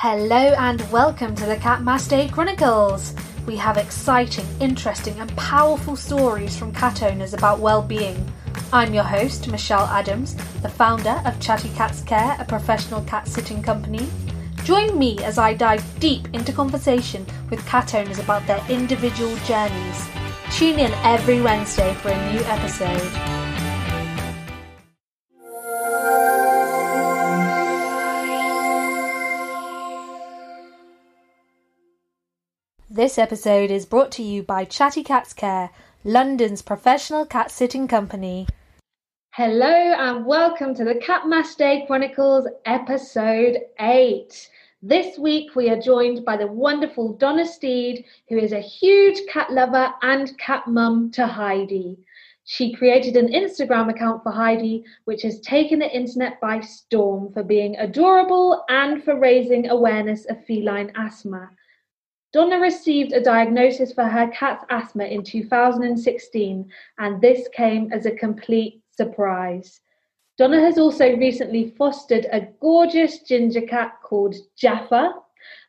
Hello and welcome to the Cat Day Chronicles. We have exciting, interesting, and powerful stories from cat owners about well-being. I'm your host, Michelle Adams, the founder of Chatty Cats Care, a professional cat sitting company. Join me as I dive deep into conversation with cat owners about their individual journeys. Tune in every Wednesday for a new episode. This episode is brought to you by Chatty Cats Care, London's professional cat sitting company. Hello and welcome to the Catmaste Chronicles episode 8. This week we are joined by the wonderful Donna Stead, who is a huge cat lover and cat mum to Heidi. She created an Instagram account for Heidi, which has taken the internet by storm for being adorable and for raising awareness of feline asthma. Donna received a diagnosis for her cat's asthma in 2016, and this came as a complete surprise. Donna has also recently fostered a gorgeous ginger cat called Jaffa,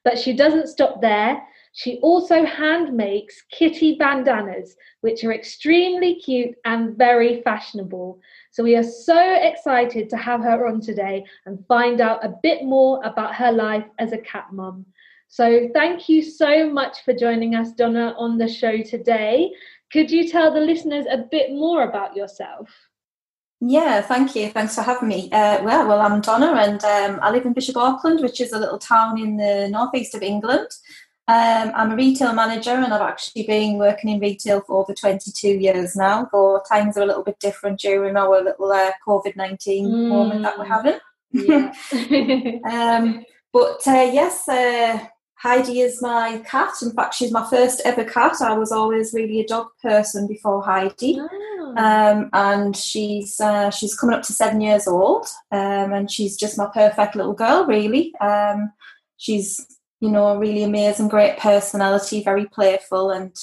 but she doesn't stop there. She also hand makes kitty bandanas, which are extremely cute and very fashionable. So we are so excited to have her on today and find out a bit more about her life as a cat mum. So thank you so much for joining us, Donna, on the show today. Could you tell the listeners a bit more about yourself? Yeah, thank you. Thanks for having me. Uh, well, well, I'm Donna, and um, I live in Bishop Auckland, which is a little town in the northeast of England. Um, I'm a retail manager, and I've actually been working in retail for over 22 years now. Though times are a little bit different during our little uh, COVID 19 mm. moment that we're having. Yeah. um, but uh, yes, uh, Heidi is my cat. In fact, she's my first ever cat. I was always really a dog person before Heidi, oh. um, and she's uh, she's coming up to seven years old, um, and she's just my perfect little girl. Really, um, she's you know a really amazing, great personality, very playful, and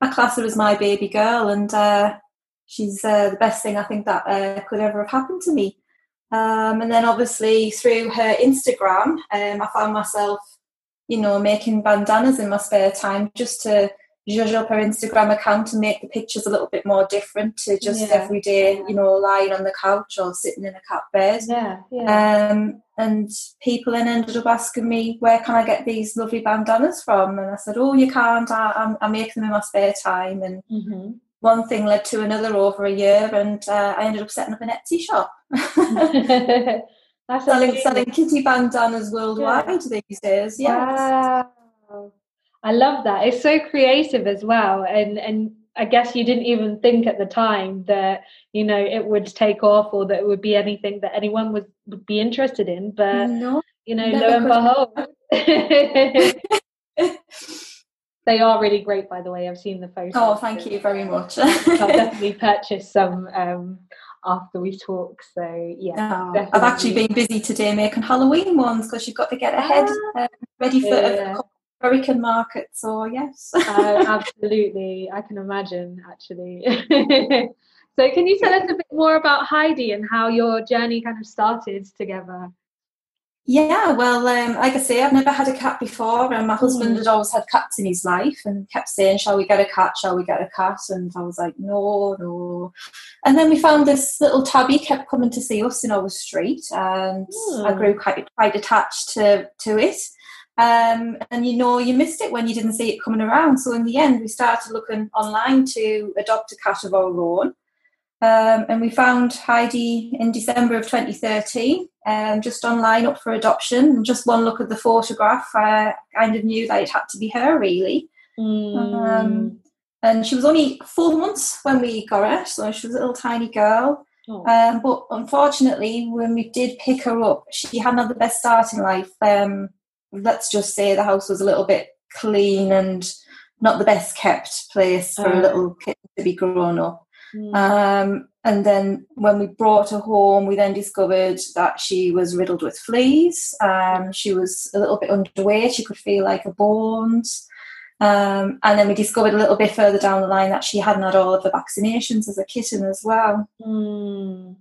I class her as my baby girl. And uh, she's uh, the best thing I think that uh, could ever have happened to me. Um, and then obviously through her Instagram, um, I found myself you know, making bandanas in my spare time just to zhuzh up her Instagram account and make the pictures a little bit more different to just yeah. every day, you know, lying on the couch or sitting in a cat bed. Yeah, yeah. Um, and people then ended up asking me, where can I get these lovely bandanas from? And I said, oh, you can't. I, I make them in my spare time. And mm-hmm. one thing led to another over a year, and uh, I ended up setting up an Etsy shop. That's selling selling kitty bandanas worldwide yeah. these days. Yeah. Wow. I love that. It's so creative as well. And and I guess you didn't even think at the time that, you know, it would take off or that it would be anything that anyone would, would be interested in. But no, you know, lo and behold. they are really great by the way. I've seen the photos. Oh, thank you very much. I'll definitely purchase some um after we talk. So yeah, oh, I've actually been busy today making Halloween ones because you've got to get ahead ah, uh, ready for yeah. American market. So yes, uh, absolutely, I can imagine actually. so can you tell us a bit more about Heidi and how your journey kind of started together? Yeah, well, um, like I say, I've never had a cat before, and my husband mm. had always had cats in his life, and kept saying, "Shall we get a cat? Shall we get a cat?" And I was like, "No, no." And then we found this little tabby kept coming to see us in our street, and. I grew quite quite attached to to it. Um, and you know, you missed it when you didn't see it coming around. So in the end, we started looking online to adopt a cat of our own. Um, and we found Heidi in December of 2013, um, just online up for adoption. And just one look at the photograph, I kind of knew that it had to be her, really. Mm. Um, and she was only four months when we got her, so she was a little tiny girl. Oh. Um, but unfortunately, when we did pick her up, she hadn't had the best start in life. Um, let's just say the house was a little bit clean and not the best kept place for a oh. little kid to be grown up. Mm. Um, and then when we brought her home, we then discovered that she was riddled with fleas. Um, she was a little bit underweight. She could feel like her bones. Um, and then we discovered a little bit further down the line that she hadn't had all of the vaccinations as a kitten as well. Mm.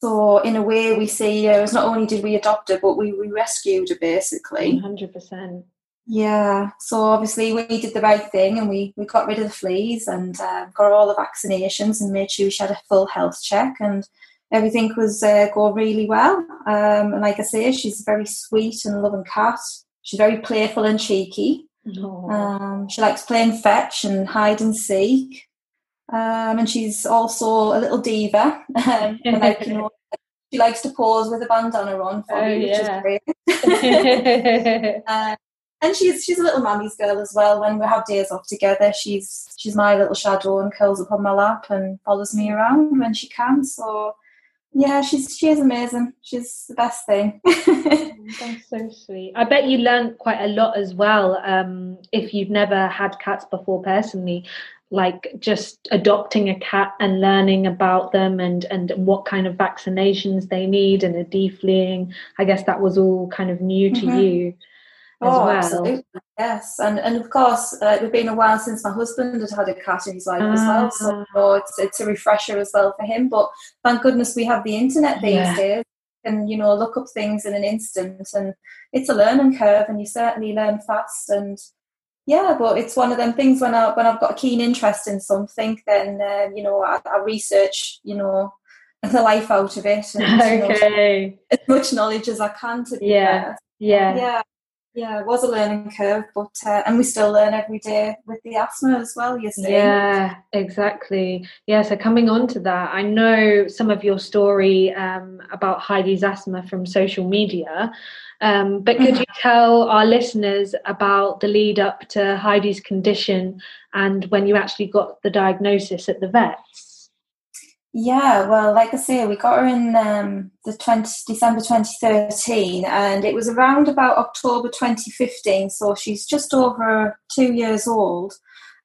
So in a way, we see it was not only did we adopt her, but we, we rescued her basically. Hundred percent. Yeah. So obviously we did the right thing and we, we got rid of the fleas and uh, got all the vaccinations and made sure she had a full health check and everything was uh, going really well. Um, and like I say, she's a very sweet and loving cat. She's very playful and cheeky. Um, she likes playing fetch and hide and seek. Um, and she's also a little diva. Um, like, you know, she likes to pose with a bandana on for oh, me, which is great. uh, and she's she's a little mammy's girl as well. When we have days off together, she's she's my little shadow and curls up on my lap and follows me around when she can. So yeah, she's she is amazing. She's the best thing. That's so sweet. I bet you learned quite a lot as well. Um, if you've never had cats before personally, like just adopting a cat and learning about them and and what kind of vaccinations they need and a defleeing. I guess that was all kind of new to mm-hmm. you oh, well. Absolutely. Yes, and and of course, uh, it's been a while since my husband had had a cat in his life as well, so ah. it's it's a refresher as well for him. But thank goodness we have the internet these yeah. days, and you know look up things in an instant, and it's a learning curve, and you certainly learn fast. And yeah, but it's one of them things when I when I've got a keen interest in something, then uh, you know I, I research, you know the life out of it and okay. you know, as much knowledge as I can to yeah. Yeah. Yeah yeah, it was a learning curve, but uh, and we still learn every day with the asthma as well. You see. Yeah, exactly. Yeah. So coming on to that, I know some of your story um, about Heidi's asthma from social media. Um, but could mm-hmm. you tell our listeners about the lead up to Heidi's condition and when you actually got the diagnosis at the vets? Yeah, well, like I say, we got her in um, the 20, December 2013, and it was around about October 2015, so she's just over two years old.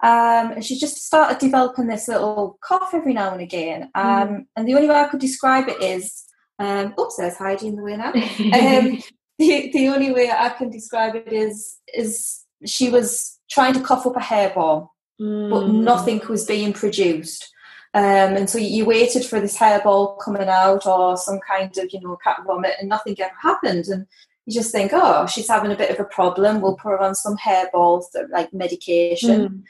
Um, and she just started developing this little cough every now and again. Um, mm. And the only way I could describe it is, um, oops, there's Heidi in the way now. Um, the, the only way I can describe it is, is she was trying to cough up a hairball, mm. but nothing was being produced. Um, and so you waited for this hairball coming out or some kind of, you know, cat vomit and nothing ever happened. And you just think, oh, she's having a bit of a problem. We'll put her on some hairballs, like medication.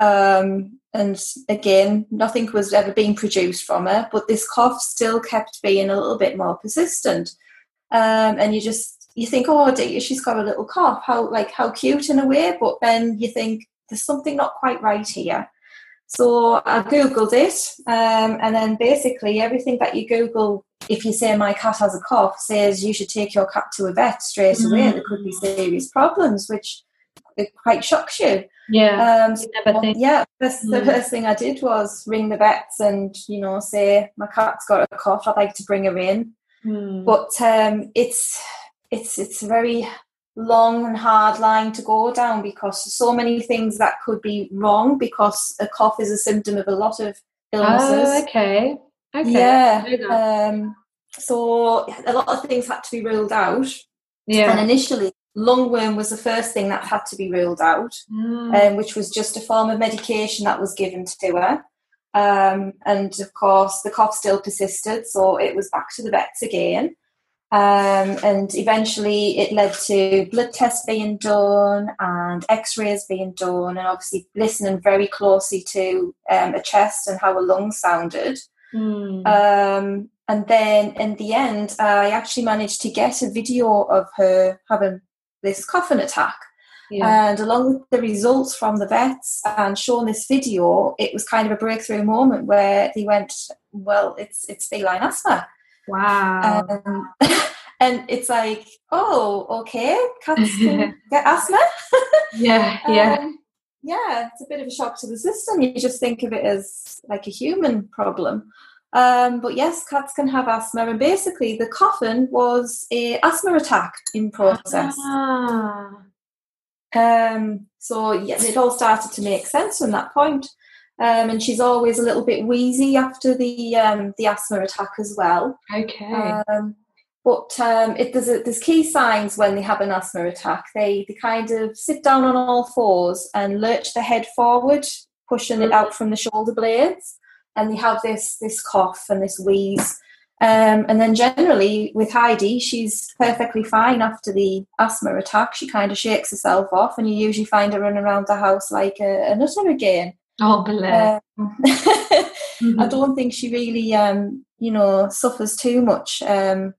Mm. Um, and again, nothing was ever being produced from her, but this cough still kept being a little bit more persistent. Um, and you just you think, oh dear, she's got a little cough. How like how cute in a way, but then you think there's something not quite right here. So I googled it, um, and then basically everything that you Google, if you say my cat has a cough, says you should take your cat to a vet straight mm. away. There could be serious problems, which it quite shocks you. Yeah, um, so, yeah. First, mm. The first thing I did was ring the vets and you know say my cat's got a cough. I'd like to bring her in, mm. but um, it's it's it's very long and hard line to go down because so many things that could be wrong because a cough is a symptom of a lot of illnesses. Oh, okay. Okay. Yeah. Um, so a lot of things had to be ruled out. Yeah. And initially, lungworm was the first thing that had to be ruled out, mm. um, which was just a form of medication that was given to her. Um, and of course, the cough still persisted, so it was back to the vets again. Um, and eventually it led to blood tests being done and x-rays being done and obviously listening very closely to um, a chest and how a lung sounded mm. um, and then in the end i actually managed to get a video of her having this coughing attack yeah. and along with the results from the vets and showing this video it was kind of a breakthrough moment where they went well it's it's feline asthma Wow. Um, and it's like, oh, okay, cats can get asthma. yeah, yeah. Um, yeah, it's a bit of a shock to the system. You just think of it as like a human problem. Um, but yes, cats can have asthma, and basically, the coffin was a asthma attack in process. Ah. Um, so yeah, it all started to make sense from that point. Um, and she's always a little bit wheezy after the um, the asthma attack as well. Okay. Um, but um, it, there's, a, there's key signs when they have an asthma attack. They they kind of sit down on all fours and lurch the head forward, pushing it out from the shoulder blades, and they have this this cough and this wheeze. Um, and then generally with Heidi, she's perfectly fine after the asthma attack. She kind of shakes herself off, and you usually find her running around the house like a, a nutter again. Oh, bless. Um, mm-hmm. I don't think she really, um, you know, suffers too much, um,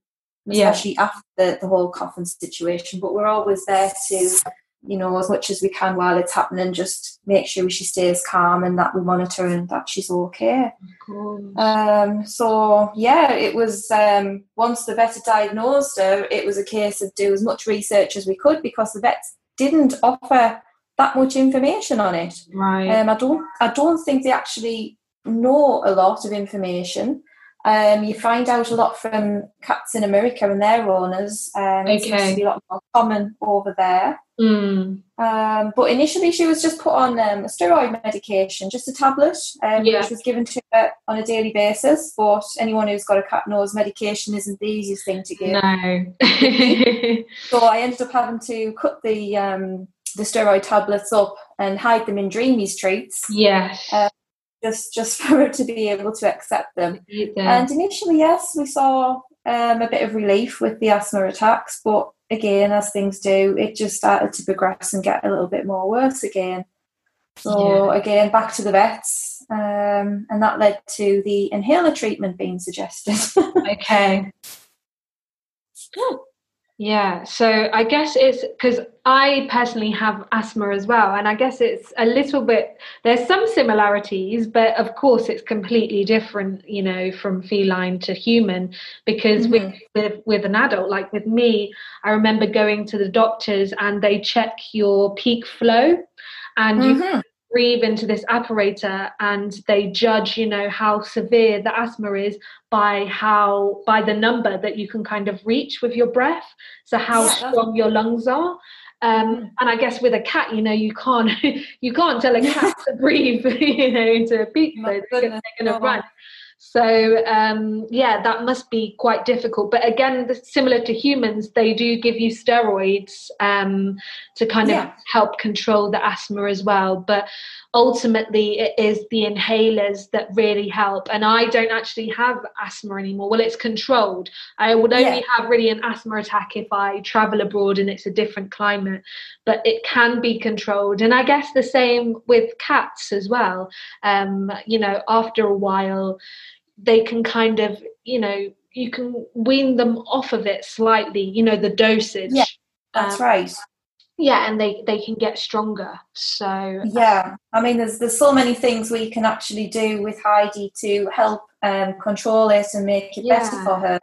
especially yeah. after the, the whole coughing situation. But we're always there to you know, as much as we can while it's happening, just make sure she stays calm and that we monitor and that she's okay. Um, so yeah, it was um, once the vet had diagnosed her, it was a case of do as much research as we could because the vets didn't offer that much information on it. Right. Um, I don't. I don't think they actually know a lot of information. Um, you find out a lot from cats in America and their owners. Um, okay. It seems to be a lot more common over there. Mm. Um, but initially, she was just put on um, a steroid medication, just a tablet, um, yeah. which was given to her on a daily basis. But anyone who's got a cat knows medication isn't the easiest thing to give. No. so I ended up having to cut the um, the steroid tablets up and hide them in Dreamies treats. Yes. Uh, just just for her to be able to accept them. And initially, yes, we saw um, a bit of relief with the asthma attacks, but again, as things do, it just started to progress and get a little bit more worse again. So yeah. again, back to the vets, um, and that led to the inhaler treatment being suggested. okay. Yeah, so I guess it's because I personally have asthma as well, and I guess it's a little bit. There's some similarities, but of course it's completely different, you know, from feline to human. Because mm-hmm. with, with with an adult, like with me, I remember going to the doctors and they check your peak flow, and mm-hmm. you breathe into this apparator and they judge you know how severe the asthma is by how by the number that you can kind of reach with your breath so how yeah, strong your lungs are um, mm. and I guess with a cat, you know, you can't you can't tell a cat to breathe, you know, to peak flow. They're going to run. So um, yeah, that must be quite difficult. But again, similar to humans, they do give you steroids um, to kind of help control the asthma as well. But ultimately, it is the inhalers that really help. And I don't actually have asthma anymore. Well, it's controlled. I would only yeah. have really an asthma attack if I travel abroad and it's a different climate. But it can be controlled. And I guess the same with cats as well. Um, you know, after a while they can kind of you know you can wean them off of it slightly you know the dosage. Yeah that's um, right. yeah and they they can get stronger. So yeah i mean there's there's so many things we can actually do with heidi to help um, control it and make it yeah. better for her.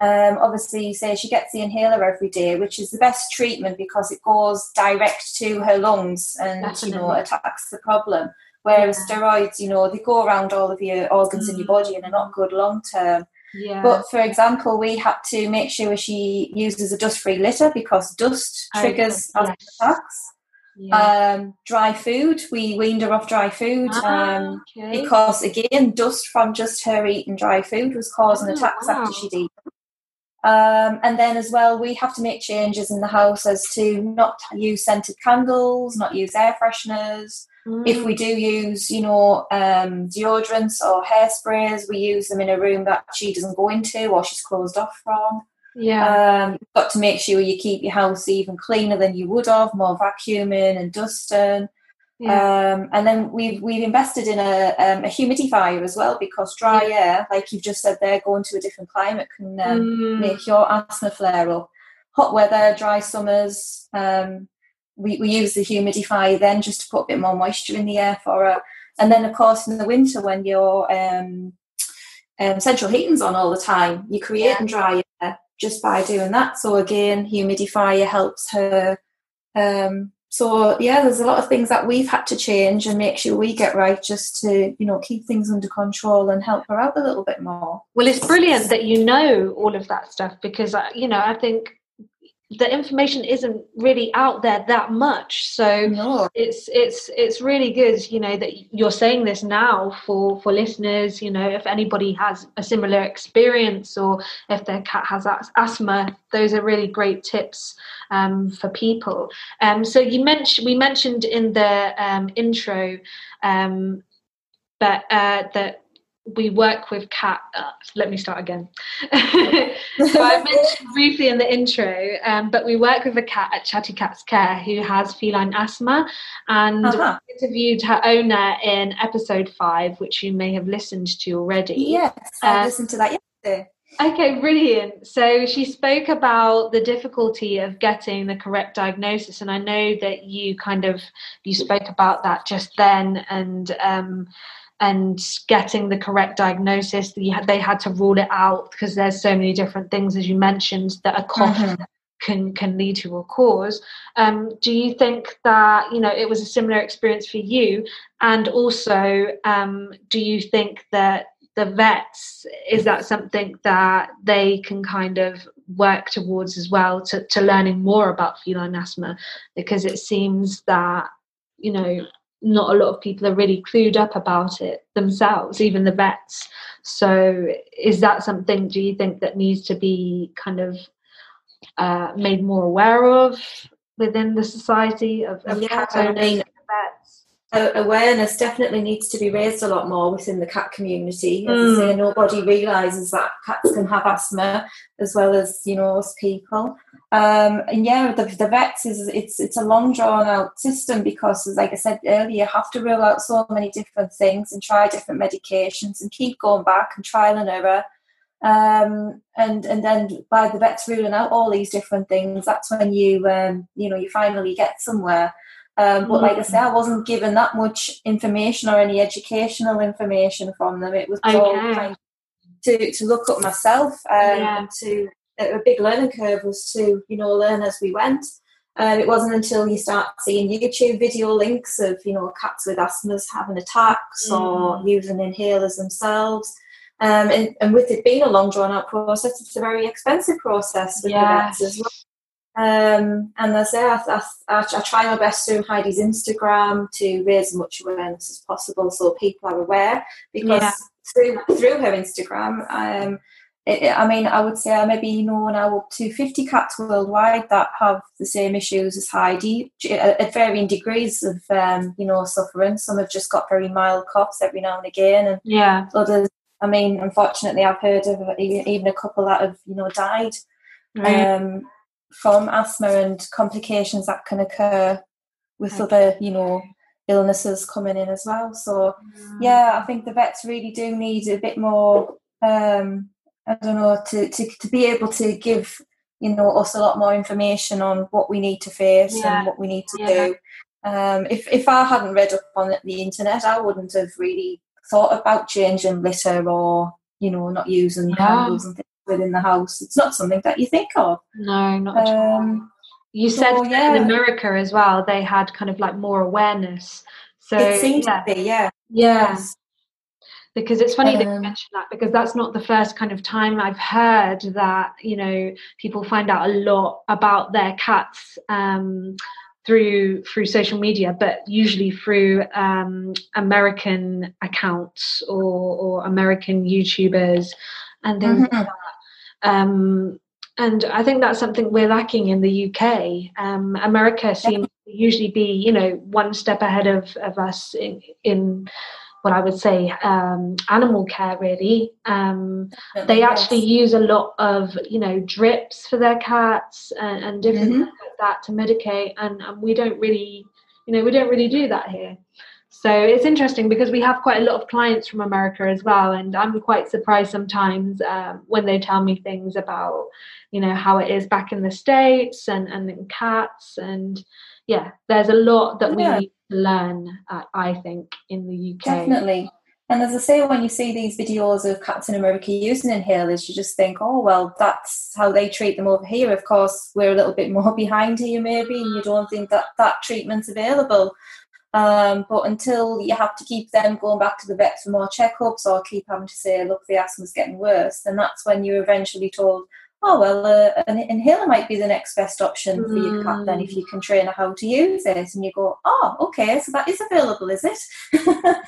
Um, obviously say she gets the inhaler every day which is the best treatment because it goes direct to her lungs and Definitely. you know attacks the problem Whereas yeah. steroids, you know, they go around all of your organs mm. in your body and are not good long term. Yeah. But for example, we had to make sure she uses a dust-free litter because dust triggers oh, yes. attacks. Yeah. Um, dry food, we weaned her off dry food ah, um, okay. because again, dust from just her eating dry food was causing oh, attacks wow. after she'd eaten. Um, and then as well, we have to make changes in the house as to not use scented candles, not use air fresheners. Mm. If we do use, you know, um, deodorants or hairsprays, we use them in a room that she doesn't go into or she's closed off from. Yeah. Um, got to make sure you keep your house even cleaner than you would have, more vacuuming and dusting. Yeah. Um, and then we've we've invested in a, um, a humidifier as well because dry yeah. air, like you've just said, there going to a different climate can um, mm. make your asthma flare up. Hot weather, dry summers, um, we, we use the humidifier then just to put a bit more moisture in the air for her. And then, of course, in the winter when your um, um, central heating's on all the time, you create yeah. and dry air just by doing that. So again, humidifier helps her. Um, so yeah, there's a lot of things that we've had to change and make sure we get right just to you know keep things under control and help her out a little bit more. Well, it's brilliant that you know all of that stuff because uh, you know I think the information isn't really out there that much so no. it's it's it's really good you know that you're saying this now for for listeners you know if anybody has a similar experience or if their cat has asthma those are really great tips um, for people um, so you mentioned we mentioned in the um, intro um, that uh, that we work with cat. Uh, let me start again. so I mentioned briefly in the intro, um, but we work with a cat at Chatty Cats Care who has feline asthma, and uh-huh. interviewed her owner in episode five, which you may have listened to already. Yes, I uh, listened to that yesterday. Okay, brilliant. So she spoke about the difficulty of getting the correct diagnosis, and I know that you kind of you spoke about that just then, and um, and getting the correct diagnosis. They had to rule it out because there's so many different things, as you mentioned, that a cough mm-hmm. can can lead to or cause. Um, do you think that you know it was a similar experience for you? And also, um, do you think that the vets is that something that they can kind of work towards as well to, to learning more about feline asthma because it seems that you know not a lot of people are really clued up about it themselves, even the vets. So, is that something do you think that needs to be kind of uh, made more aware of within the society of, of yeah, cat owners I mean? Awareness definitely needs to be raised a lot more within the cat community. As mm. I say, hmm. nobody realises that cats can have asthma as well as you know us people. Um, and yeah, the, the vets is it's it's a long drawn out system because, as like I said earlier, you have to rule out so many different things and try different medications and keep going back and trial and error. Um, and and then by the vets ruling out all these different things, that's when you um, you know you finally get somewhere. Um, but like I say, I wasn't given that much information or any educational information from them. It was okay. all kind to to look up myself um, yeah. and to a big learning curve was to you know learn as we went. Um, it wasn't until you start seeing YouTube video links of you know cats with asthmas having attacks mm. or using inhalers themselves. Um, and, and, with it being a long drawn out process, it's a very expensive process with yes. the vets as well. Um, and as I say, I, I, I, try my best through Heidi's Instagram to raise as much awareness as possible so people are aware because yeah. through through her Instagram, um, it, I mean, I would say I maybe you know now up to 50 cats worldwide that have the same issues as Heidi at varying degrees of, um, you know, suffering. Some have just got very mild coughs every now and again, and yeah, others. I mean, unfortunately, I've heard of even a couple that have, you know, died right. um, from asthma and complications that can occur with other, you know, illnesses coming in as well. So, mm. yeah, I think the vets really do need a bit more. Um, I don't know, to, to, to be able to give, you know, us a lot more information on what we need to face yeah. and what we need to yeah. do. Um, if, if I hadn't read up on the internet, I wouldn't have really thought about changing litter or, you know, not using yeah. candles and things within the house. It's not something that you think of. No, not at all. Um, you said so, yeah. in America as well, they had kind of like more awareness. So it seems yeah. to be, yeah. Yeah. Yes because it's funny um, that you um, mention that because that's not the first kind of time I've heard that you know people find out a lot about their cats um, through through social media, but usually through um, American accounts or, or American YouTubers and things mm-hmm. like. Um, and I think that's something we're lacking in the UK. Um, America seems to usually be, you know, one step ahead of, of us in, in what I would say um, animal care really. Um, they actually use a lot of you know drips for their cats and, and different mm-hmm. things like that to medicate, and, and we don't really you know we don't really do that here. So it's interesting because we have quite a lot of clients from America as well, and I'm quite surprised sometimes um, when they tell me things about, you know, how it is back in the states and and in cats, and yeah, there's a lot that yeah. we learn, uh, I think, in the UK. Definitely. And as I say, when you see these videos of cats in America using inhalers, you just think, oh, well, that's how they treat them over here. Of course, we're a little bit more behind here, maybe, and you don't think that that treatment's available. Um, but until you have to keep them going back to the vet for more checkups or keep having to say, look, the asthma's getting worse, then that's when you're eventually told, oh well uh, an inhaler might be the next best option mm. for your cat then if you can train her how to use it and you go oh okay so that is available is it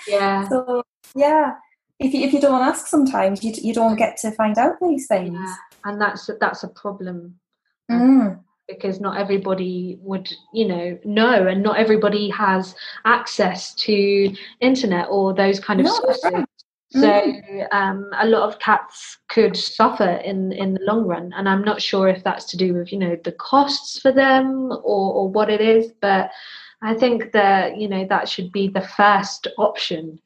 yeah so yeah if you, if you don't ask sometimes you, you don't get to find out these things yeah. and that's that's a problem mm. Because not everybody would you know know and not everybody has access to internet or those kind of no, sources So mm. um, a lot of cats could suffer in in the long run, and I'm not sure if that's to do with you know the costs for them or, or what it is, but I think that you know that should be the first option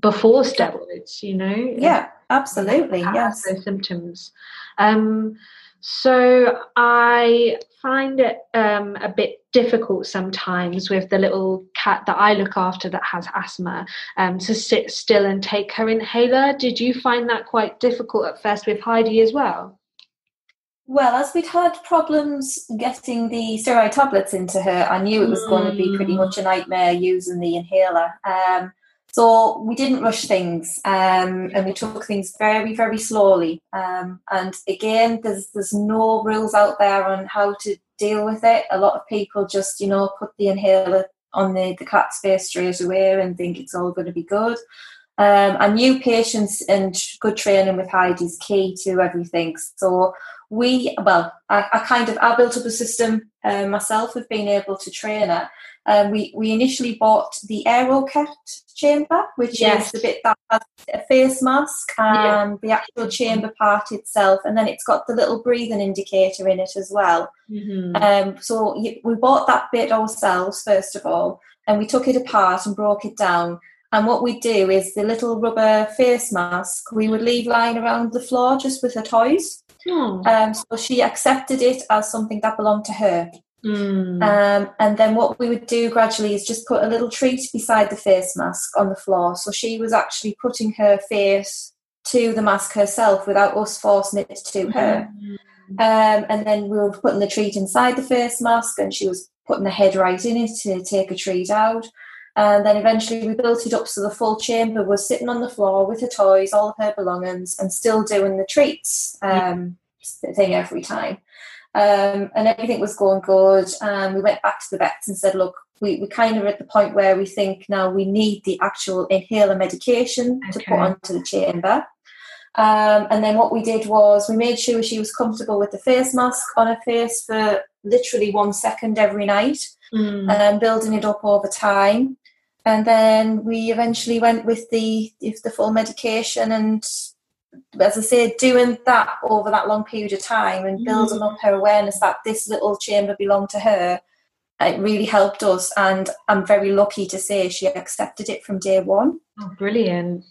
before steroids. You know, yeah, absolutely, yes, those symptoms. Um, so I find it um, a bit difficult sometimes with the little cat that I look after that has asthma um, to sit still and take her inhaler. Did you find that quite difficult at first with Heidi as well? Well, as we'd had problems getting the steroid tablets into her, I knew it was mm. going to be pretty mm. much a nightmare using the inhaler. Um, so we didn't rush things, um, and we took things very, very slowly. Um, and again, there's there's no rules out there on how to deal with it. A lot of people just, you know, put the inhaler on the, the cat's face straight away and think it's all going to be good. Um, I knew patience and good training with Heidi is key to everything. So we, well, I, I kind of I built up a system uh, myself of being able to train her. Um, we we initially bought the AeroKat chamber, which yes. is the bit that has a face mask and yeah. the actual chamber part itself, and then it's got the little breathing indicator in it as well. Mm-hmm. Um, so we bought that bit ourselves first of all, and we took it apart and broke it down. And what we'd do is the little rubber face mask we would leave lying around the floor just with her toys. Oh. Um, so she accepted it as something that belonged to her. Mm. Um, and then what we would do gradually is just put a little treat beside the face mask on the floor. So she was actually putting her face to the mask herself without us forcing it to her. Mm. Um, and then we were putting the treat inside the face mask, and she was putting the head right in it to take a treat out. And then eventually we built it up so the full chamber was sitting on the floor with her toys, all of her belongings, and still doing the treats um, thing every time. Um, and everything was going good. And we went back to the vets and said, look, we, we kind of at the point where we think now we need the actual inhaler medication okay. to put onto the chamber. Um, and then what we did was we made sure she was comfortable with the face mask on her face for literally one second every night, mm. and building it up over time. And then we eventually went with the the full medication and as I say, doing that over that long period of time and building mm. up her awareness that this little chamber belonged to her, it really helped us. And I'm very lucky to say she accepted it from day one. Oh, brilliant.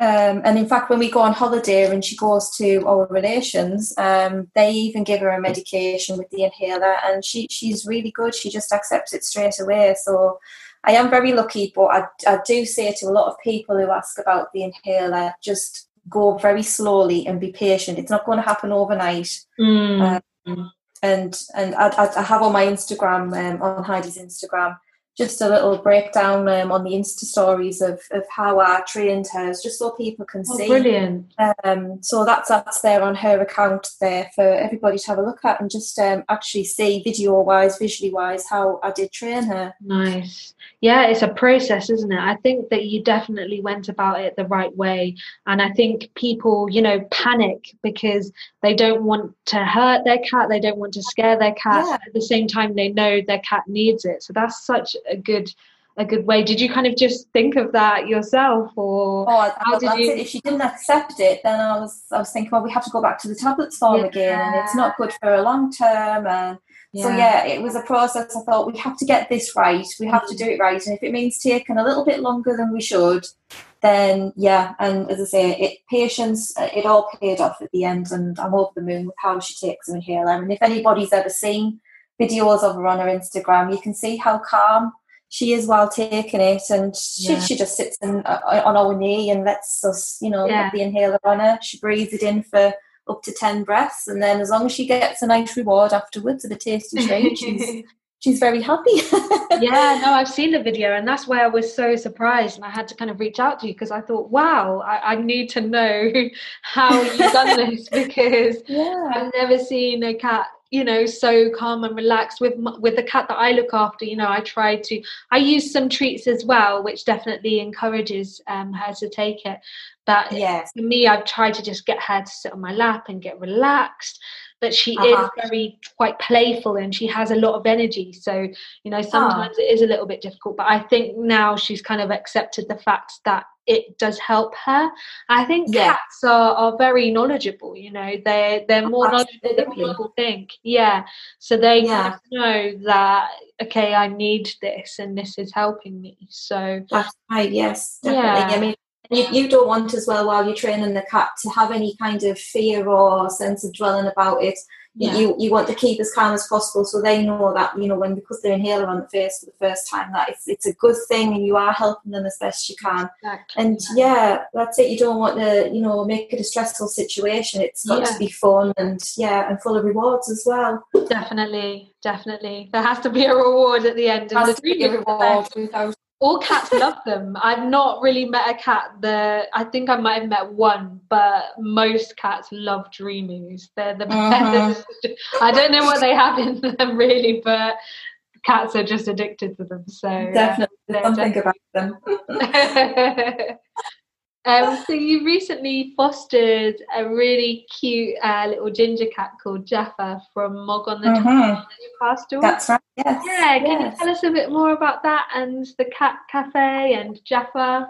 Um, and in fact, when we go on holiday and she goes to our relations, um, they even give her a medication with the inhaler, and she she's really good. She just accepts it straight away. So I am very lucky, but I, I do say to a lot of people who ask about the inhaler, just go very slowly and be patient. It's not going to happen overnight. Mm. Um, and and I, I, have on my Instagram, um, on Heidi's Instagram, just a little breakdown um, on the Insta stories of, of how I trained her, just so people can oh, see. Brilliant. Um, so that's that's there on her account there for everybody to have a look at and just um, actually see video wise, visually wise, how I did train her. Nice. Yeah, it's a process, isn't it? I think that you definitely went about it the right way, and I think people, you know, panic because they don't want to hurt their cat, they don't want to scare their cat. Yeah. At the same time, they know their cat needs it. So that's such a good a good way. Did you kind of just think of that yourself, or oh, how did you? It. If she didn't accept it, then I was I was thinking, well, we have to go back to the tablets form yeah. again, and it's not good for a long term. And yeah. so yeah, it was a process. I thought we have to get this right. We have to do it right, and if it means taking a little bit longer than we should, then yeah. And as I say, it patience. Uh, it all paid off at the end, and I'm over the moon with how she takes an inhaler. And if anybody's ever seen videos of her on her Instagram, you can see how calm she is while taking it, and she, yeah. she just sits in, uh, on our knee and lets us, you know, yeah. the inhaler on her. She breathes it in for up to 10 breaths, and then as long as she gets a nice reward afterwards of a tasty treat, she's she's very happy. yeah, no, I've seen the video, and that's why I was so surprised, and I had to kind of reach out to you because I thought, wow, I, I, need to know how you've done this because yeah. I've never seen a cat you know so calm and relaxed. With with the cat that I look after you know I try to I use some treats as well which definitely encourages um, her to take it. But yes. for me I've tried to just get her to sit on my lap and get relaxed but she uh-huh. is very quite playful and she has a lot of energy so you know sometimes oh. it is a little bit difficult but i think now she's kind of accepted the fact that it does help her i think yeah. cats are, are very knowledgeable you know they're they're more Absolutely. knowledgeable than people think yeah so they yeah. kind of know that okay i need this and this is helping me so that's right yes definitely yeah. i mean you, you don't want as well while you're training the cat to have any kind of fear or sense of dwelling about it. Yeah. You you want to keep as calm as possible so they know that you know when because they're inhaler on the face for the first time that it's it's a good thing and you are helping them as best you can. Exactly. And yeah, that's it. You don't want to you know make it a stressful situation. It's got yeah. to be fun and yeah and full of rewards as well. Definitely, definitely. There has to be a reward at the end. Has to be a reward without all cats love them. I've not really met a cat that I think I might have met one, but most cats love Dreamies. They're the uh-huh. best. I don't know what they have in them really, but cats are just addicted to them. So definitely something definitely. about them. Um, so you recently fostered a really cute uh, little ginger cat called Jaffa from Mog on the mm-hmm. Newcastle. That's right. Yes. Yeah. Can you tell us a bit more about that and the cat cafe and Jaffa?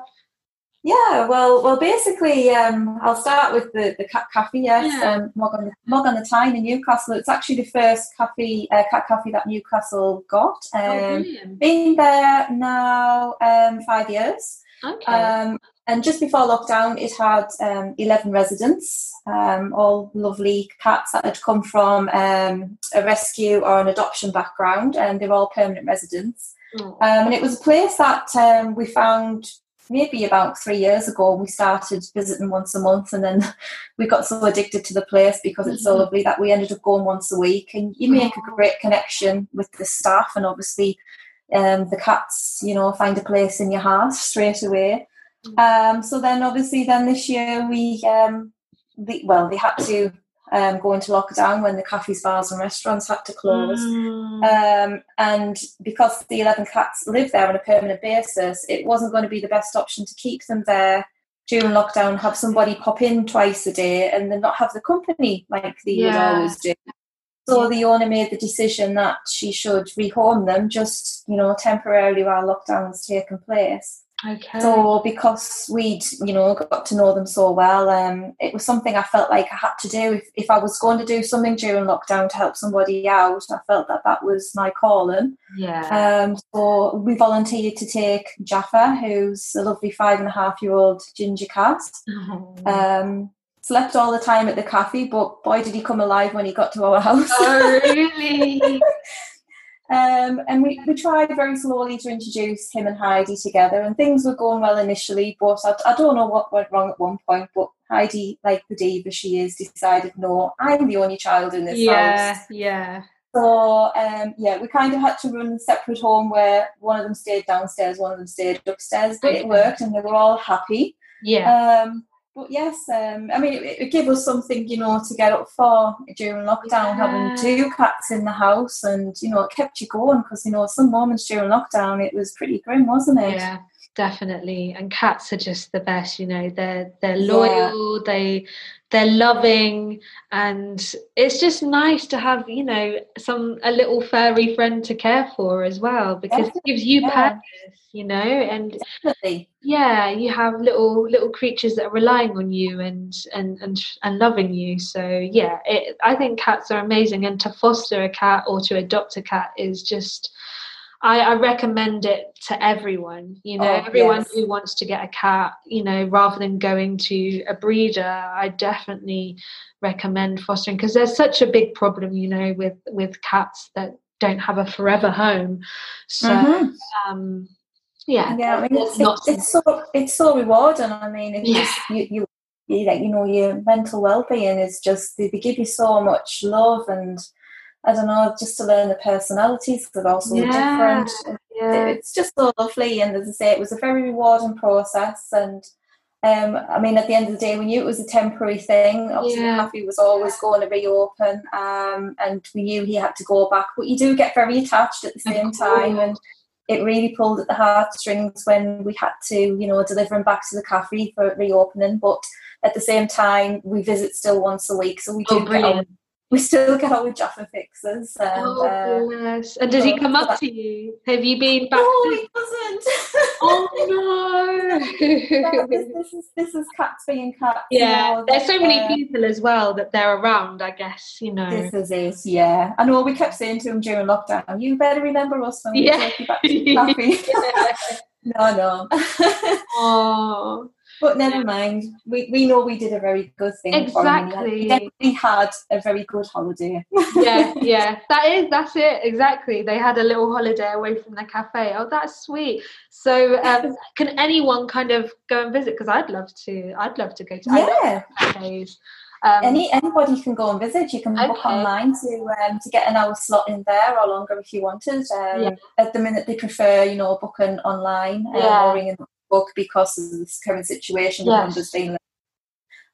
Yeah, well, well, basically, um, I'll start with the, the cat cafe. Yes, yeah. um, Mog on the Mog on the Tyne in Newcastle. It's actually the first cafe, uh, cat cafe that Newcastle got. Oh, um, oh, been there now um, five years. Okay. Um, and just before lockdown, it had um, 11 residents, um, all lovely cats that had come from um, a rescue or an adoption background, and they're all permanent residents. Oh. and it was a place that um, we found maybe about three years ago. We started visiting once a month, and then we got so addicted to the place because it's mm-hmm. so lovely that we ended up going once a week. And you make a great connection with the staff, and obviously, um, the cats, you know, find a place in your heart straight away. Um, so then, obviously, then this year we, um, the, well, they had to um, go into lockdown when the cafes, bars, and restaurants had to close. Mm. Um, and because the 11 cats live there on a permanent basis, it wasn't going to be the best option to keep them there during lockdown, have somebody pop in twice a day, and then not have the company like they yeah. would always do. So the owner made the decision that she should rehome them just, you know, temporarily while lockdown was taking place. Okay. So because we'd, you know, got to know them so well, um, it was something I felt like I had to do. If, if I was going to do something during lockdown to help somebody out, I felt that that was my calling. Yeah. Um, so we volunteered to take Jaffa, who's a lovely five and a half year old ginger cat. Oh. Um, slept all the time at the cafe, but boy, did he come alive when he got to our house. Oh, really? Um, and we, we tried very slowly to introduce him and Heidi together, and things were going well initially, but I, I don't know what went wrong at one point. But Heidi, like the diva she is, decided, no, I'm the only child in this yeah, house. Yeah, So um, yeah, we kind of had to run a separate home where one of them stayed downstairs, one of them stayed upstairs. But it worked, and they were all happy. Yeah. Um, but yes, um, I mean, it, it, gave us something, you know, to get up for during lockdown, yeah. having two cats in the house, and you know, it kept you going because you know, some moments during lockdown, it was pretty grim, wasn't it? Yeah, definitely. And cats are just the best, you know. They're they're loyal. Yeah. They they're loving, and it's just nice to have, you know, some a little furry friend to care for as well because definitely. it gives you yeah. purpose you know and Definitely. yeah you have little little creatures that are relying on you and and and, and loving you so yeah it, i think cats are amazing and to foster a cat or to adopt a cat is just I, I recommend it to everyone, you know, oh, everyone yes. who wants to get a cat, you know, rather than going to a breeder, I definitely recommend fostering because there's such a big problem, you know, with with cats that don't have a forever home. So mm-hmm. um, yeah yeah I mean, it's, it's, it's, so it's so rewarding i mean it's yeah. just you, you you you know your mental well-being is just they, they, give you so much love and i don't know just to learn the personalities that are also yeah. different yeah. it's just so lovely and as i say it was a very rewarding process and um, I mean, at the end of the day, we knew it was a temporary thing. Obviously, yeah. the cafe was always going to reopen, um, and we knew he had to go back. But you do get very attached at the same time, and it really pulled at the heartstrings when we had to, you know, deliver him back to the cafe for reopening. But at the same time, we visit still once a week, so we do oh, get we still get on with Jaffa fixes. And, oh, uh, bless. And does he come up to you? Have you been back? No, to... he doesn't. oh no! yeah, this, this, is this is cats being cats. Yeah, you know, there's so many uh, people as well that they're around. I guess you know. This is it. Yeah, I know. We kept saying to him during lockdown, "You better remember us when we yeah. take you back to happy." no, no. oh. But never mind. We we know we did a very good thing exactly. for. We had a very good holiday. yeah, yeah. That is that's it. Exactly. They had a little holiday away from the cafe. Oh, that's sweet. So um, can anyone kind of go and visit? Because I'd love to. I'd love to go to yeah. cafes. Um, Any anybody can go and visit. You can okay. book online to um, to get an hour slot in there or longer if you wanted. Um, yeah. At the minute, they prefer you know booking online uh, yeah. or ringing book because of this current situation. Yes. The numbers being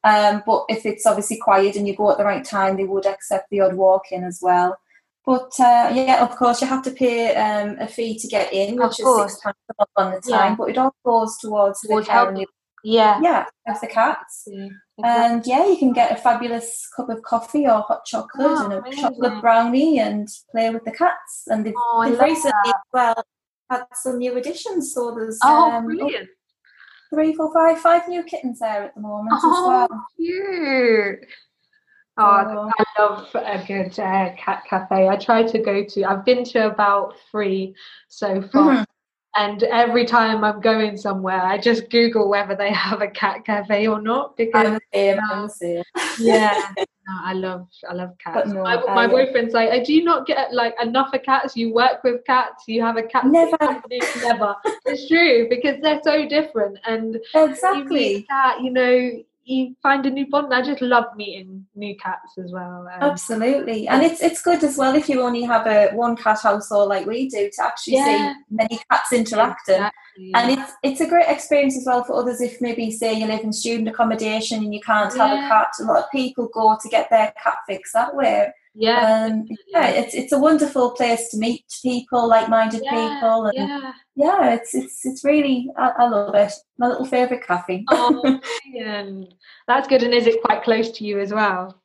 um, but if it's obviously quiet and you go at the right time, they would accept the odd walk in as well. But uh, yeah, of course, you have to pay um, a fee to get in, which is six pounds on the time. Yeah. But it all goes towards the care yeah, yeah, of the cats. Yeah, exactly. And yeah, you can get a fabulous cup of coffee or hot chocolate oh, and a amazing. chocolate brownie and play with the cats. And they've, oh, they've recently, that. well, had some new additions. So there's oh, um, brilliant. three, four, five, five new kittens there at the moment oh, well. Cute. Oh, I love a good uh, cat cafe. I try to go to. I've been to about three so far, mm-hmm. and every time I'm going somewhere, I just Google whether they have a cat cafe or not because I'm the same. I'm the same. yeah, I love I love cats. No, my, my boyfriend's like, oh, do you not get like enough of cats? You work with cats, you have a cat. Never, never. it's true because they're so different, and exactly. You cat, you know, you find a new bond. I just love meeting new cats as well. Um, Absolutely, and it's it's good as well if you only have a one cat household like we do to actually yeah. see many cats interacting. Exactly. And it's it's a great experience as well for others if maybe say you live in student accommodation and you can't yeah. have a cat. A lot of people go to get their cat fix that way. Yeah, um, yeah, it's it's a wonderful place to meet people, like-minded yeah, people, and yeah. yeah, it's it's it's really I, I love it. My little favourite cafe. oh, that's good. And is it quite close to you as well?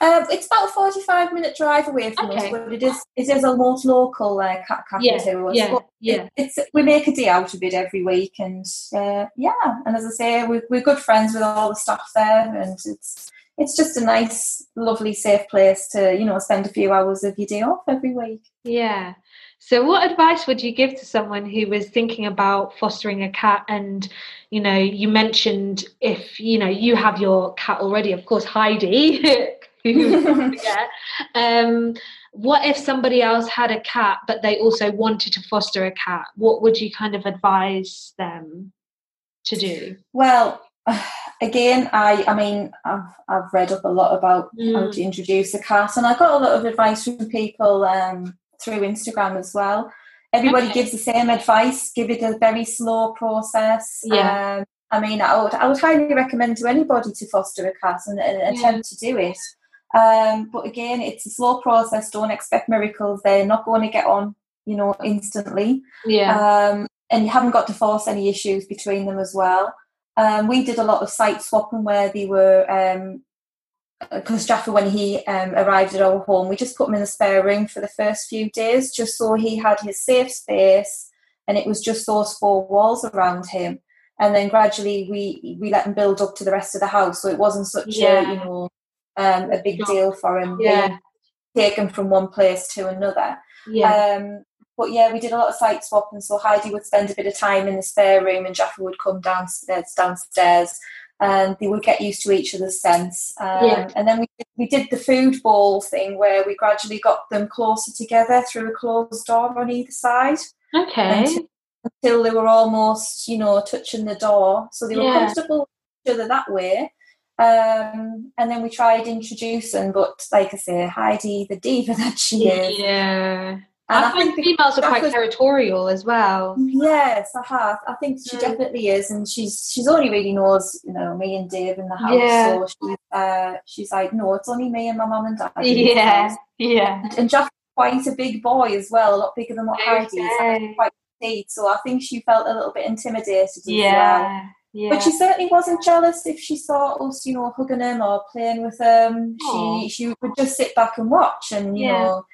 Um, it's about a forty-five minute drive away from okay. us, but it is it is almost local uh, cat cafe yeah, to us. Yeah, yeah. It, it's we make a day out of it every week, and uh, yeah, and as I say, we're, we're good friends with all the staff there, and it's it's just a nice, lovely, safe place to, you know, spend a few hours of your day off every week. Yeah. So, what advice would you give to someone who was thinking about fostering a cat? And, you know, you mentioned if, you know, you have your cat already, of course, Heidi, who um, what if somebody else had a cat, but they also wanted to foster a cat? What would you kind of advise them to do? Well, again, I I mean, I've, I've read up a lot about mm. how to introduce a cat, and I got a lot of advice from people um, through Instagram as well. Everybody okay. gives the same advice. Give it a very slow process. Yeah. Um, I mean, I would I would highly recommend to anybody to foster a cat and, and attempt to do it. Um, but again, it's a slow process. Don't expect miracles. They're not going to get on, you know, instantly. Yeah. Um, and you haven't got to force any issues between them as well. Um, we did a lot of site swapping where they were because um, Jaffa, when he um, arrived at our home, we just put him in the spare room for the first few days, just so he had his safe space, and it was just those four walls around him. And then gradually, we we let him build up to the rest of the house, so it wasn't such yeah. a you know um, a big deal for him yeah. being taken from one place to another. Yeah. Um, but yeah, we did a lot of site swapping. So Heidi would spend a bit of time in the spare room, and Jaffa would come downstairs. Downstairs, and they would get used to each other's scents. Um, yeah. And then we we did the food bowl thing where we gradually got them closer together through a closed door on either side. Okay. Until, until they were almost, you know, touching the door, so they were yeah. comfortable with each other that way. Um, and then we tried introducing, but like I say, Heidi, the diva that she is, yeah, I, I think females are quite was, territorial as well. Yes, I have. I think she mm. definitely is, and she's she's only really knows you know me and Dave in the house. Yeah. So she's uh, she's like, no, it's only me and my mum and dad. Yeah, yeah. And, and Jack's quite a big boy as well, a lot bigger than what okay. Heidi is. Quite petite, so I think she felt a little bit intimidated. yeah. Well. Yeah. But she certainly wasn't jealous if she saw us, you know, hugging him or playing with him. Aww. She she would just sit back and watch, and you yeah. know.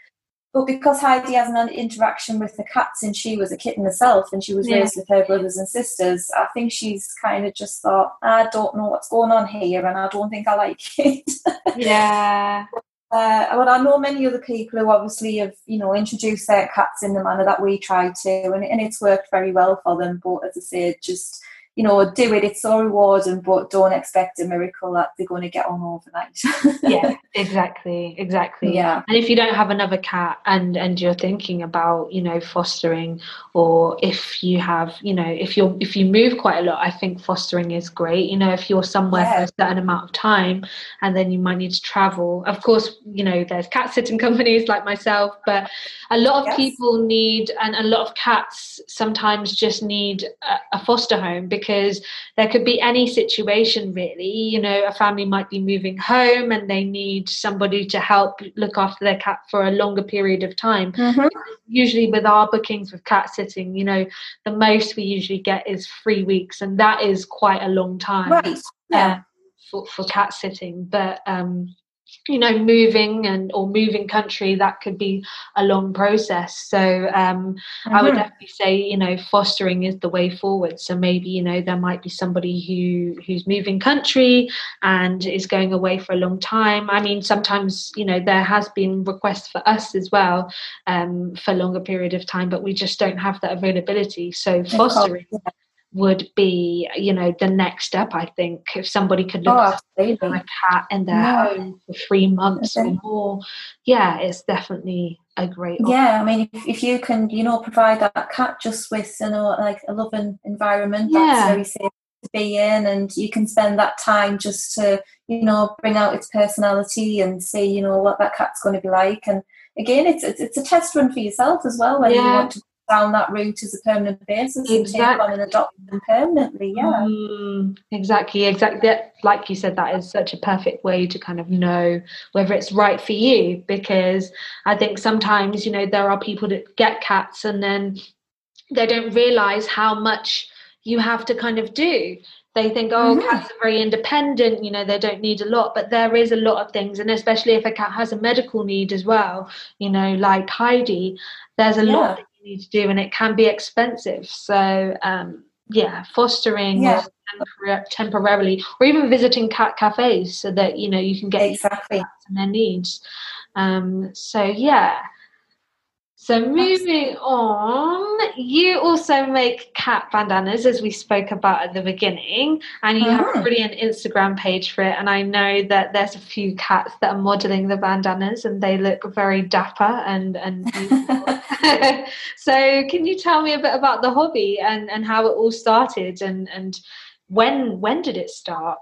But because Heidi has an interaction with the cats and she was a kitten herself and she was yeah. raised with her brothers and sisters, I think she's kind of just thought, I don't know what's going on here and I don't think I like it. Yeah. Uh, well, I know many other people who obviously have, you know, introduced their cats in the manner that we try to, and, and it's worked very well for them. But as I say, just you know, do it. It's so rewarding, but don't expect a miracle that they're going to get on overnight. yeah, exactly, exactly. Yeah. And if you don't have another cat and and you're thinking about, you know, fostering, or if you have, you know, if you're if you move quite a lot, I think fostering is great. You know, if you're somewhere yeah. for a certain amount of time, and then you might need to travel. Of course, you know, there's cat sitting companies like myself, but a lot of yes. people need, and a lot of cats sometimes just need a, a foster home because because there could be any situation really you know a family might be moving home and they need somebody to help look after their cat for a longer period of time mm-hmm. usually with our bookings with cat sitting you know the most we usually get is three weeks and that is quite a long time right yeah. Uh, for, for cat sitting but um you know moving and or moving country that could be a long process so um, mm-hmm. i would mm-hmm. definitely say you know fostering is the way forward so maybe you know there might be somebody who who's moving country and is going away for a long time i mean sometimes you know there has been requests for us as well um, for longer period of time but we just don't have that availability so fostering would be, you know, the next step. I think if somebody could look oh, after a cat in their yeah. home for three months or more, yeah, it's definitely a great. Yeah, I mean, if, if you can, you know, provide that cat just with, you know, like a loving environment yeah. that's very safe to be in, and you can spend that time just to, you know, bring out its personality and see, you know, what that cat's going to be like, and again, it's, it's it's a test run for yourself as well when yeah. you want to down that route as a permanent basis exactly. and take on and adopt them permanently. Yeah. Mm, exactly, exactly. Like you said, that is such a perfect way to kind of know whether it's right for you because I think sometimes, you know, there are people that get cats and then they don't realize how much you have to kind of do they think oh mm-hmm. cats are very independent you know they don't need a lot but there is a lot of things and especially if a cat has a medical need as well you know like heidi there's a yeah. lot need to do and it can be expensive so um, yeah fostering yeah. Tempor- temporarily or even visiting cat cafes so that you know you can get exactly and their needs um, so yeah so moving on, you also make cat bandanas, as we spoke about at the beginning, and you have a uh-huh. brilliant Instagram page for it. And I know that there's a few cats that are modelling the bandanas, and they look very dapper and and. so, can you tell me a bit about the hobby and and how it all started, and and when when did it start?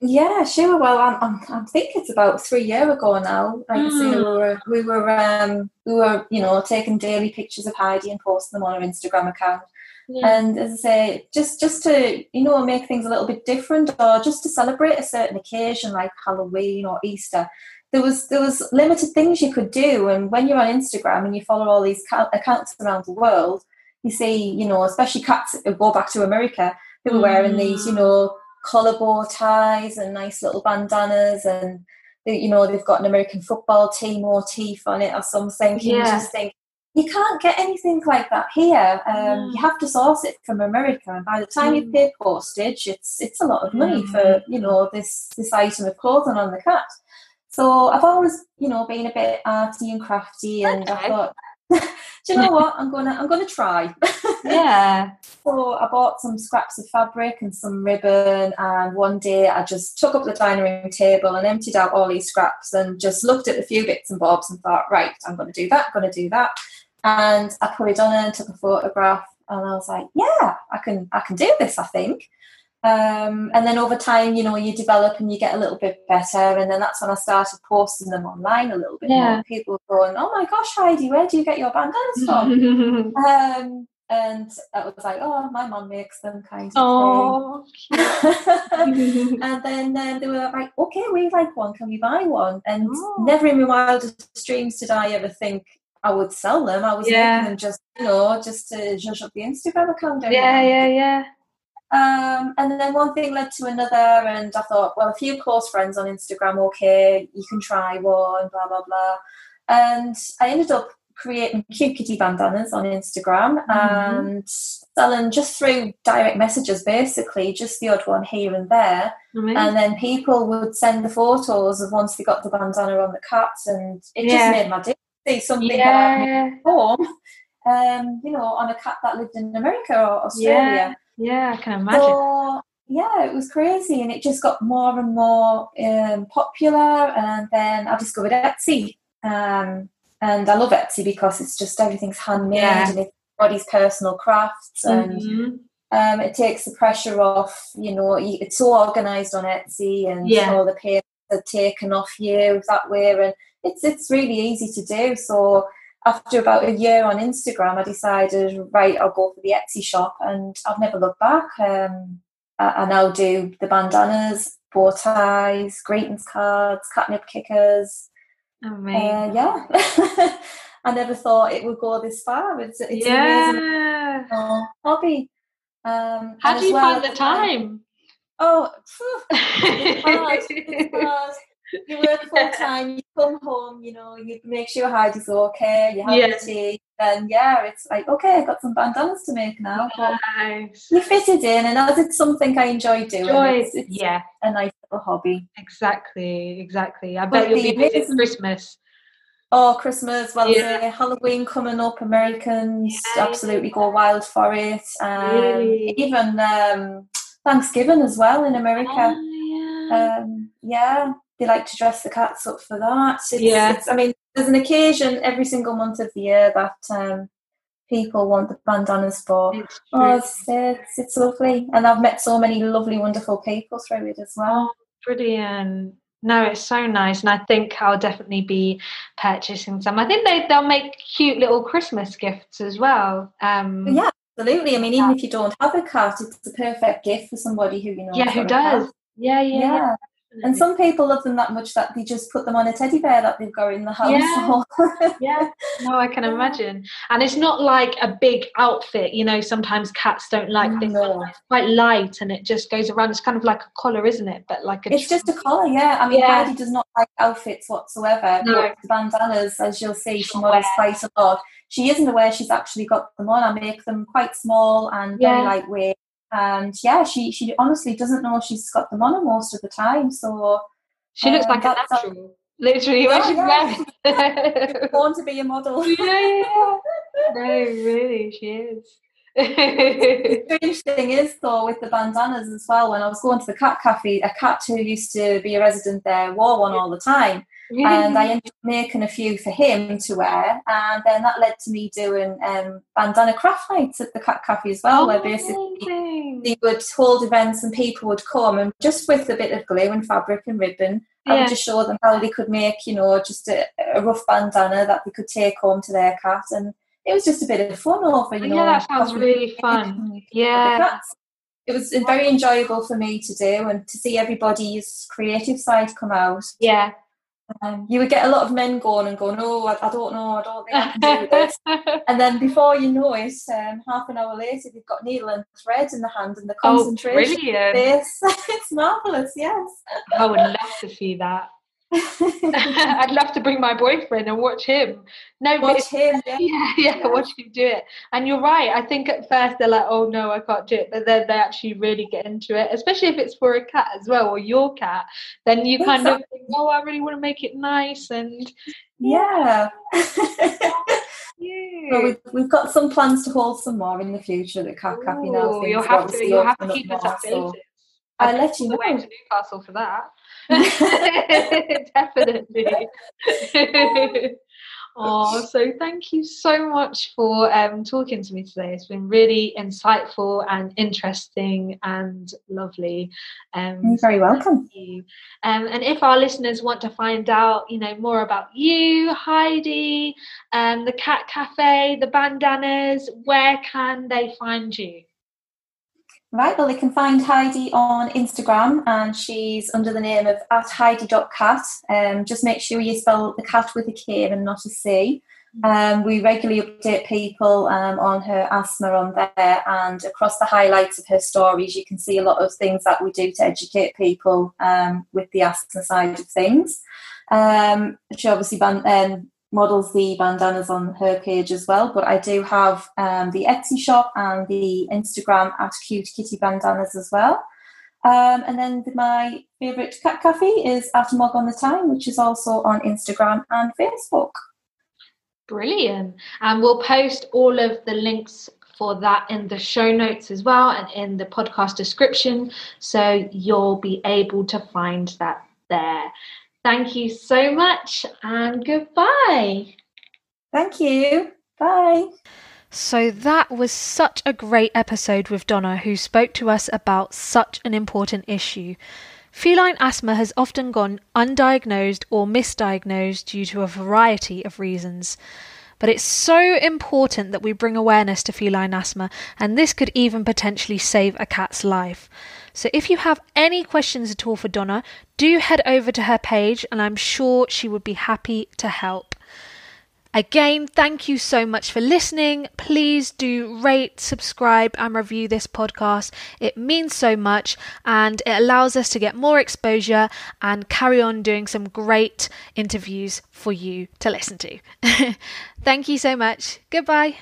Yeah, sure. Well, I'm, I'm, I think it's about three years ago now. Like mm. I say, we hmm. were, we were, um, we were, you know, taking daily pictures of Heidi and posting them on our Instagram account. Yeah. And as I say, just just to you know make things a little bit different, or just to celebrate a certain occasion like Halloween or Easter, there was there was limited things you could do. And when you're on Instagram and you follow all these accounts around the world, you see, you know, especially cats who go back to America, who are wearing these, you mm. know, collar bow ties and nice little bandanas and you know they've got an American football team motif on it or something. Yeah. You just think you can't get anything like that here. Um, mm. You have to source it from America, and by the time mm. you pay postage, it's it's a lot of money mm. for you know this this item of clothing on the cat. So I've always you know been a bit arty and crafty, and okay. I thought do you know what? I'm gonna I'm gonna try. yeah. so I bought some scraps of fabric and some ribbon, and one day I just took up the dining room table and emptied out all these scraps and just looked at a few bits and bobs and thought, right, I'm gonna do that, I'm gonna do that. And I put it on and took a photograph and I was like, yeah, I can I can do this, I think. Um, and then over time, you know, you develop and you get a little bit better. And then that's when I started posting them online a little bit yeah. more. People were going, "Oh my gosh, Heidi, where do you get your bandanas from?" um, and I was like, "Oh, my mom makes them," kind of oh, and then um, they were like, "Okay, we like one. Can we buy one?" And oh. never in my wildest dreams did I ever think I would sell them. I was yeah. making them just, you know, just to judge up the Instagram account. Yeah, yeah, yeah Um, and then one thing led to another, and I thought, well, a few close friends on Instagram, okay, you can try one, blah blah blah. And I ended up creating cute kitty bandanas on Instagram mm-hmm. and selling just through direct messages, basically, just the odd one here and there. Mm-hmm. And then people would send the photos of once they got the bandana on the cat, and it yeah. just made my day. See something yeah. that I home, um, you know, on a cat that lived in America or Australia. Yeah, yeah I can imagine. So, yeah, it was crazy, and it just got more and more um, popular. And then I discovered Etsy. Um, and I love Etsy because it's just everything's handmade yeah. and it's everybody's personal crafts and mm-hmm. um, it takes the pressure off. You know, it's so organised on Etsy and yeah. all the payments are taken off you that way, and it's it's really easy to do. So after about a year on Instagram, I decided right, I'll go for the Etsy shop, and I've never looked back. Um, I, I now do the bandanas, bow ties, greetings cards, catnip kickers. Amazing. Uh, yeah. I never thought it would go this far. It's, it's yeah. amazing hobby. Um, How do you well, find the time? Oh, it's hard. It's hard. You work full time, you come home, you know, you make sure your Heidi's okay, you have yeah. tea, then yeah, it's like, okay, I've got some bandanas to make now. You fitted in, and as it's something I enjoy doing, Joy. It's, it's yeah. a nice little hobby. Exactly, exactly. I bet you'll be busy Christmas. Oh, Christmas, well, yeah. Halloween coming up, Americans yeah. absolutely go wild for it. Um, really? Even um, Thanksgiving as well in America. Oh, yeah. Um, yeah they like to dress the cats up for that. It's, yeah. It's, I mean, there's an occasion every single month of the year that um, people want the bandanas for. It's oh, it's, it's, it's, lovely. And I've met so many lovely, wonderful people through it as well. Oh, brilliant. No, it's so nice, and I think I'll definitely be purchasing some. I think they they'll make cute little Christmas gifts as well. Um, yeah, absolutely. I mean, even if you don't have a cat, it's a perfect gift for somebody who you know. Yeah, who does. Yeah, yeah, yeah, and some people love them that much that they just put them on a teddy bear that they've got in the house. Yeah, yeah. no, I can imagine. And it's not like a big outfit. You know, sometimes cats don't like things. No. It's quite light, and it just goes around. It's kind of like a collar, isn't it? But like a. It's just a collar, yeah. I mean, yeah. Heidi does not like outfits whatsoever. No. But the bandanas, as you'll see, she models quite a lot. She isn't aware she's actually got them on. I make them quite small and very lightweight and yeah, she she honestly doesn't know she's got them on her most of the time. So she looks um, like a natural. Literally, yeah, she's yeah. born to be a model. yeah, yeah. no, really, she is. the strange thing is, though, with the bandanas as well, when I was going to the cat cafe, a cat who used to be a resident there wore one all the time and I ended up making a few for him to wear. And then that led to me doing um, bandana craft nights at the Cat Cafe as well, oh, where basically amazing. they would hold events and people would come and just with a bit of glue and fabric and ribbon, yeah. I would just show them how they could make, you know, just a, a, rough bandana that they could take home to their cat. And it was just a bit of fun over, you know. Yeah, that sounds really fun. Yeah. It was very enjoyable for me to do and to see everybody's creative side come out. Yeah, um, you would get a lot of men going and going, "Oh, I, I don't know, I don't think I can do this." and then before you know it, um, half an hour later, you've got needle and thread in the hand and the oh, concentration. Oh, brilliant! it's marvelous. Yes, I would love to see that. I'd love to bring my boyfriend and watch him. No, watch him. Yeah. yeah, yeah, watch him do it. And you're right. I think at first they're like, "Oh no, I can't do it," but then they actually really get into it. Especially if it's for a cat as well or your cat. Then you kind exactly. of think, "Oh, I really want to make it nice." And yeah. Well, we've, we've got some plans to hold some more in the future The Cat Cafe now. You'll have to, you'll have to keep us updated. So I'll let you know. Way to Newcastle for that. Definitely. oh, so thank you so much for um, talking to me today. It's been really insightful and interesting and lovely. Um, You're very welcome. You. Um, and if our listeners want to find out, you know, more about you, Heidi, um, the Cat Cafe, the bandanas, where can they find you? Right, well, they can find Heidi on Instagram and she's under the name of at heidi.kat. Um, just make sure you spell the cat with a K and not a C. Um, we regularly update people um, on her asthma on there, and across the highlights of her stories, you can see a lot of things that we do to educate people um, with the asthma side of things. Um, she obviously ban- um, models the bandanas on her page as well, but I do have um, the Etsy shop and the Instagram at Cute Kitty Bandanas as well. Um, and then my favourite cat cafe is at Mog on the Tyne, which is also on Instagram and Facebook. Brilliant. And we'll post all of the links for that in the show notes as well and in the podcast description. So you'll be able to find that there. Thank you so much and goodbye. Thank you. Bye. So that was such a great episode with Donna, who spoke to us about such an important issue. Feline asthma has often gone undiagnosed or misdiagnosed due to a variety of reasons. But it's so important that we bring awareness to feline asthma, and this could even potentially save a cat's life. So if you have any questions at all for Donna, do head over to her page and I'm sure she would be happy to help. Again, thank you so much for listening. Please do rate, subscribe, and review this podcast. It means so much and it allows us to get more exposure and carry on doing some great interviews for you to listen to. thank you so much. Goodbye.